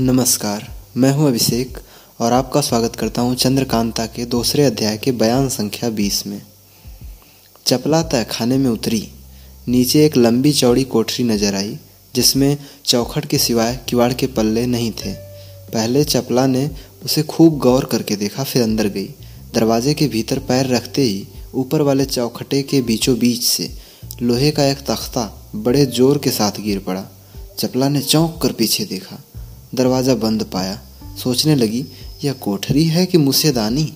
नमस्कार, मैं हूँ अभिषेक और आपका स्वागत करता हूँ चंद्रकांता के दूसरे अध्याय के बयान संख्या बीस में। चपला तय खाने में उतरी, नीचे एक लंबी चौड़ी कोठरी नज़र आई, जिसमें चौखट के सिवाय किवाड़ के पल्ले नहीं थे। पहले चपला ने उसे खूब गौर करके देखा, फिर अंदर गई। दरवाजे के भीतर पैर रखते ही ऊपर वाले चौखटे के बीचों बीच से लोहे का एक तख्ता बड़े ज़ोर के साथ गिर पड़ा। चपला ने चौंक कर पीछे देखा। दरवाज़ा बंद पाया। सोचने लगी, यह कोठरी है कि मुसेदानी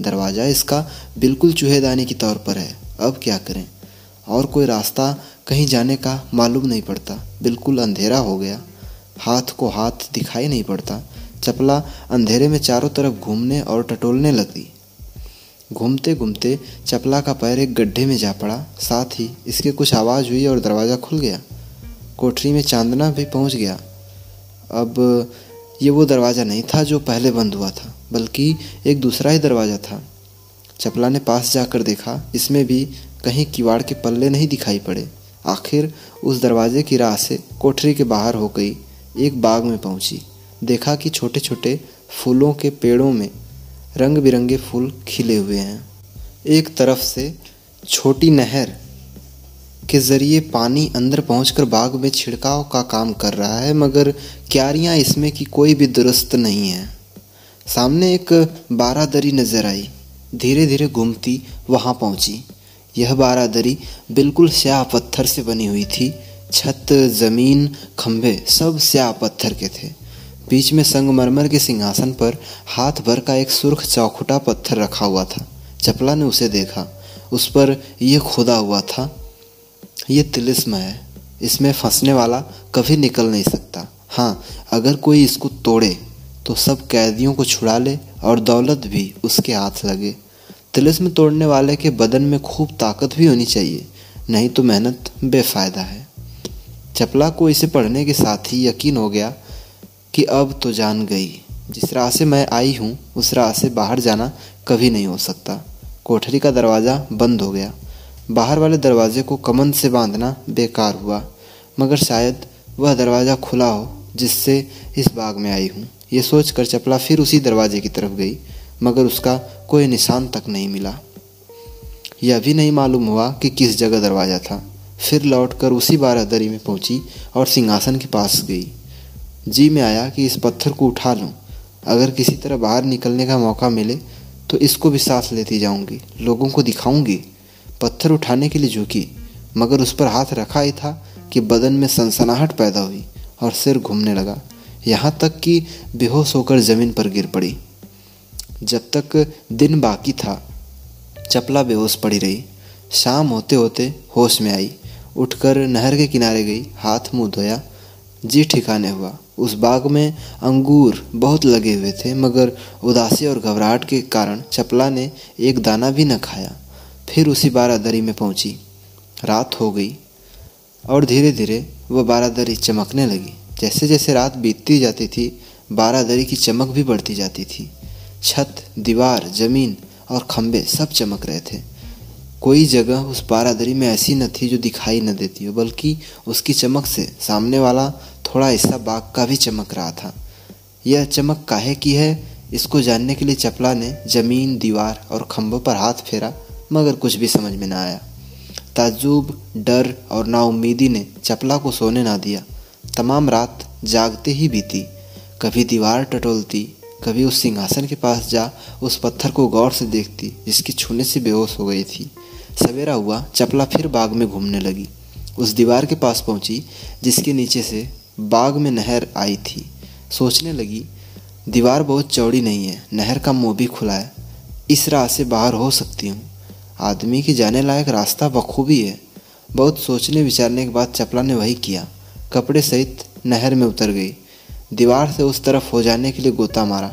दरवाज़ा इसका बिल्कुल चूहेदानी के तौर पर है। अब क्या करें? और कोई रास्ता कहीं जाने का मालूम नहीं पड़ता। बिल्कुल अंधेरा हो गया। हाथ को हाथ दिखाई नहीं पड़ता। चपला अंधेरे में चारों तरफ़ घूमने और टटोलने लगी। घूमते घूमते चपला का पैर एक गड्ढे में जा पड़ा। साथ ही इसके कुछ आवाज़ हुई और दरवाज़ा खुल गया। कोठरी में चांदना भी पहुँच गया। अब ये वो दरवाज़ा नहीं था जो पहले बंद हुआ था, बल्कि एक दूसरा ही दरवाज़ा था। चपला ने पास जाकर देखा, इसमें भी कहीं किवाड़ के पल्ले नहीं दिखाई पड़े। आखिर उस दरवाजे की राह से कोठरी के बाहर हो गई, एक बाग में पहुँची। देखा कि छोटे छोटे फूलों के पेड़ों में रंग बिरंगे फूल खिले हुए हैं। एक तरफ़ से छोटी नहर के ज़रिए पानी अंदर पहुंचकर बाग में छिड़काव का काम कर रहा है, मगर क्यारियाँ इसमें की कोई भी दुरुस्त नहीं है। सामने एक बारादरी नज़र आई। धीरे धीरे घूमती वहाँ पहुँची। यह बारादरी बिल्कुल स्याह पत्थर से बनी हुई थी। छत, ज़मीन, खंभे सब स्याह पत्थर के थे। बीच में संगमरमर के सिंहासन पर हाथ भर का एक सुर्ख चौखुटा पत्थर रखा हुआ था। चपला ने उसे देखा। उस पर यह खुदा हुआ था ये तिलिस्म है, इसमें फंसने वाला कभी निकल नहीं सकता। हाँ अगर कोई इसको तोड़े तो सब कैदियों को छुड़ा ले और दौलत भी उसके हाथ लगे। तिलिस्म तोड़ने वाले के बदन में खूब ताकत भी होनी चाहिए, नहीं तो मेहनत बेफायदा है। चपला को इसे पढ़ने के साथ ही यकीन हो गया कि अब तो जान गई। जिस राह से मैं आई हूँ, उस राह से बाहर जाना कभी नहीं हो सकता। कोठरी का दरवाज़ा बंद हो गया। बाहर वाले दरवाजे को कमन से बांधना बेकार हुआ, मगर शायद वह दरवाज़ा खुला हो जिससे इस बाग में आई हूँ। ये सोच कर चपला फिर उसी दरवाजे की तरफ़ गई, मगर उसका कोई निशान तक नहीं मिला। यह भी नहीं मालूम हुआ कि किस जगह दरवाज़ा था। फिर लौटकर उसी बारादरी में पहुँची और सिंहासन के पास गई। जी में आया कि इस पत्थर को उठा लूँ। अगर किसी तरह बाहर निकलने का मौका मिले तो इसको भी साथ लेती जाऊँगी। लोगों को दिखाऊँगी? पत्थर उठाने के लिए झुकी, मगर उस पर हाथ रखा ही था कि बदन में सनसनाहट पैदा हुई और सिर घूमने लगा, यहाँ तक कि बेहोश होकर ज़मीन पर गिर पड़ी। जब तक दिन बाकी था, चपला बेहोश पड़ी रही। शाम होते होते होश में आई, उठकर नहर के किनारे गई, हाथ मुँह धोया, जी ठिकाने हुआ। उस बाग में अंगूर बहुत लगे हुए थे, मगर उदासी और घबराहट के कारण चपला ने एक दाना भी न खाया। फिर उसी बारादरी में पहुँची। रात हो गई और धीरे धीरे वह बारादरी चमकने लगी। जैसे जैसे रात बीतती जाती थी, बारादरी की चमक भी बढ़ती जाती थी। छत, दीवार, ज़मीन और खंबे सब चमक रहे थे। कोई जगह उस बारादरी में ऐसी न थी जो दिखाई न देती हो, बल्कि उसकी चमक से सामने वाला थोड़ा हिस्सा बाग का भी चमक रहा था। यह चमक काहे की है, इसको जानने के लिए चपला ने ज़मीन, दीवार और खंभों पर हाथ फेरा मगर कुछ भी समझ में ना आया। ताजुब डर और नाउमीदी ने चपला को सोने ना दिया। तमाम रात जागते ही बीती। कभी दीवार टटोलती, कभी उस सिंहासन के पास जा, उस पत्थर को गौर से देखती, जिसकी छूने से बेहोश हो गई थी। सवेरा हुआ, चपला फिर बाग में घूमने लगी। उस दीवार के पास पहुँची, जिसके नीचे से बाग में नहर आई थी। सोचने लगी, दीवार बहुत चौड़ी नहीं है, नहर का मुँह भी खुला है। इस राह से बाहर हो सकती हूँ। आदमी की जाने लायक रास्ता बखूबी है। बहुत सोचने, विचारने के बाद चपला ने वही किया। कपड़े सहित नहर में उतर गई। दीवार से उस तरफ़ हो जाने के लिए गोता मारा।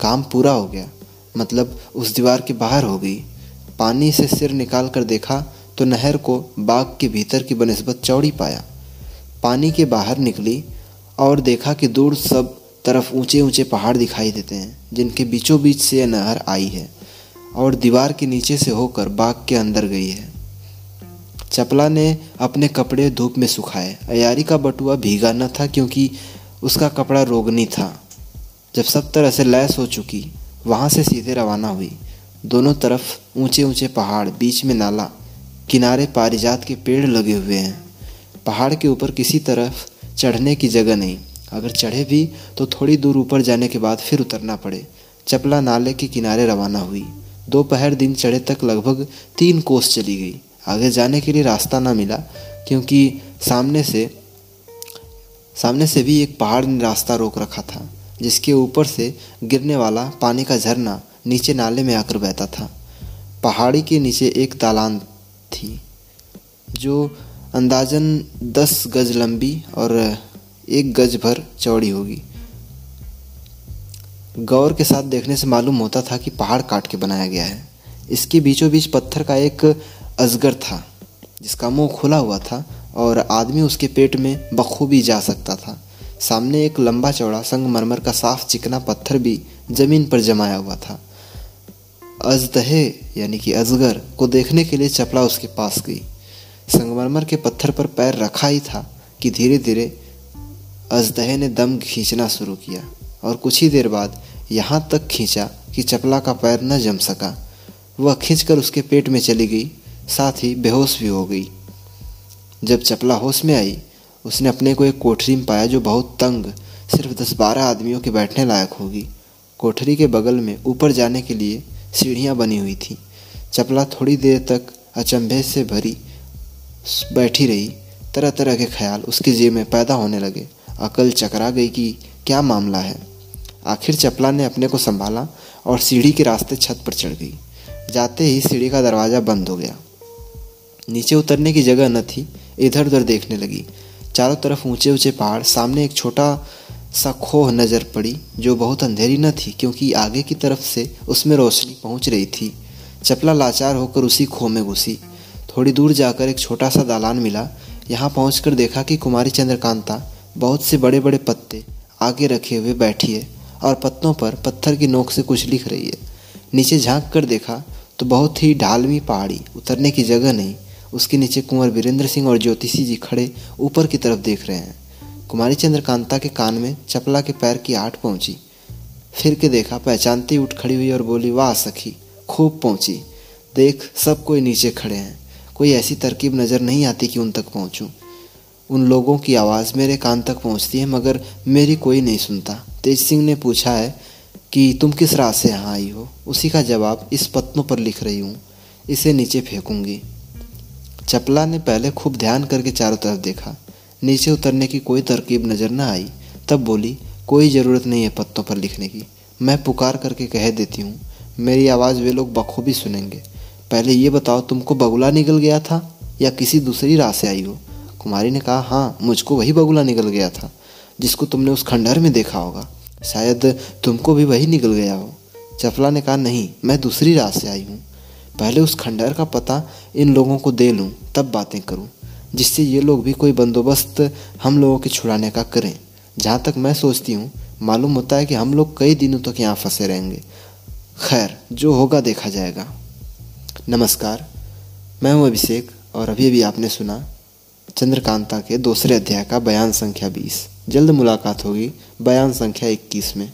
काम पूरा हो गया। मतलब उस दीवार के बाहर हो गई। पानी से सिर निकाल कर देखा तो नहर को बाग के भीतर की बनस्बत चौड़ी पाया। पानी के बाहर निकली और देखा कि दूर सब तरफ़ ऊँचे ऊँचे पहाड़ दिखाई देते हैं, जिनके बीचों बीच से यह नहर आई है। और दीवार के नीचे से होकर बाग के अंदर गई है। चपला ने अपने कपड़े धूप में सुखाए। अयारी का बटुआ भीगा न था क्योंकि उसका कपड़ा रोगनी था। जब सब तरह से लैस हो चुकी, वहाँ से सीधे रवाना हुई। दोनों तरफ़ ऊँचे ऊँचे पहाड़, बीच में नाला, किनारे पारिजात के पेड़ लगे हुए हैं। पहाड़ के ऊपर किसी तरफ़ चढ़ने की जगह नहीं। अगर चढ़े भी तो थोड़ी दूर ऊपर जाने के बाद फिर उतरना पड़े। चपला नाले के किनारे रवाना हुई। दोपहर दिन चढ़े तक लगभग तीन कोस चली गई। आगे जाने के लिए रास्ता ना मिला, क्योंकि सामने से सामने से भी एक पहाड़ ने रास्ता रोक रखा था, जिसके ऊपर से गिरने वाला पानी का झरना नीचे नाले में आकर बहता था। पहाड़ी के नीचे एक तालाब थी, जो अंदाजन दस गज लंबी और एक गज भर चौड़ी होगी। गौर के साथ देखने से मालूम होता था कि पहाड़ काट के बनाया गया है। इसके बीचों बीच पत्थर का एक अजगर था, जिसका मुँह खुला हुआ था और आदमी उसके पेट में बखूबी जा सकता था। सामने एक लंबा चौड़ा संगमरमर का साफ़ चिकना पत्थर भी ज़मीन पर जमाया हुआ था। अजदहे यानी कि अजगर को देखने के लिए चपला उसके पास गई। संगमरमर के पत्थर पर पैर रखा ही था कि धीरे धीरे अजदहे ने दम खींचना शुरू किया। और कुछ ही देर बाद यहाँ तक खींचा कि चपला का पैर न जम सका। वह खींचकर उसके पेट में चली गई, साथ ही बेहोश भी हो गई। जब चपला होश में आई, उसने अपने को एक कोठरी में पाया जो बहुत तंग, सिर्फ़ दस बारह आदमियों के बैठने लायक होगी। कोठरी के बगल में ऊपर जाने के लिए सीढ़ियाँ बनी हुई थी। चपला थोड़ी देर तक अचंभे से भरी, बैठी रही। तरह तरह के ख्याल उसके जेब में पैदा होने लगे। अकल चकरा गई कि क्या मामला है। आखिर चपला ने अपने को संभाला और सीढ़ी के रास्ते छत पर चढ़ गई। जाते ही सीढ़ी का दरवाज़ा बंद हो गया। नीचे उतरने की जगह न थी, इधर उधर देखने लगी। चारों तरफ़ ऊँचे ऊँचे पहाड़, सामने एक छोटा सा खोह नज़र पड़ी, जो बहुत अंधेरी न थी, क्योंकि आगे की तरफ़ से उसमें रोशनी पहुँच रही थी। चपला लाचार होकर उसी खोह में घुसी। थोड़ी दूर जाकर एक छोटा सा दालान मिला। यहाँ पहुँच देखा कि कुमारी चंद्रकांता बहुत से बड़े बड़े पत्ते आगे रखे हुए बैठी है। और पत्तों पर पत्थर की नोक से कुछ लिख रही है। नीचे झाँक कर देखा तो बहुत ही ढालवी पहाड़ी, उतरने की जगह नहीं। उसके नीचे कुंवर वीरेंद्र सिंह और ज्योतिषी जी खड़े ऊपर की तरफ़ देख रहे हैं। कुमारी चंद्रकांता के कान में चपला के पैर की आठ पहुँची। फिर के देखा, पहचानती उठ खड़ी हुई और बोली, वाह सखी, खूब पहुँची। देख, सब कोई नीचे खड़े हैं। कोई ऐसी तरकीब नज़र नहीं आती कि उन तक पहुंचूं। उन लोगों की आवाज़ मेरे कान तक पहुँचती है, मगर मेरी कोई नहीं सुनता। तेज सिंह ने पूछा है कि तुम किस राह से यहाँ आई हो? उसी का जवाब, इस पत्तों पर लिख रही हूँ। इसे नीचे फेंकूँगी। चपला ने पहले खूब ध्यान करके चारों तरफ़ देखा। नीचे उतरने की कोई तरकीब नज़र न आई। तब बोली, कोई ज़रूरत नहीं है पत्तों पर लिखने की। मैं पुकार करके कह देती हूँ, मेरी आवाज़ वे लोग बखूबी सुनेंगे। पहले ये बताओ, तुमको बगुला निकल गया था या किसी दूसरी राह से आई हो? कुमारी ने कहा हाँ मुझको वही बगुला निकल गया था। जिसको तुमने उस खंडहर में देखा होगा। शायद तुमको भी वही निकल गया हो। चपला ने कहा, नहीं, मैं दूसरी राह से आई हूँ। पहले उस खंडहर का पता इन लोगों को दे लूँ, तब बातें करूँ, जिससे ये लोग भी कोई बंदोबस्त हम लोगों के छुड़ाने का करें। जहाँ तक मैं सोचती हूँ, मालूम होता है कि हम लोग कई दिनों तक तो यहाँ फंसे रहेंगे। खैर, जो होगा देखा जाएगा। नमस्कार, मैं हूँ अभिषेक, और अभी अभी आपने सुना चंद्रकांता के दूसरे अध्याय का बयान संख्या बीस। जल्द मुलाकात होगी बयान संख्या इक्कीस में।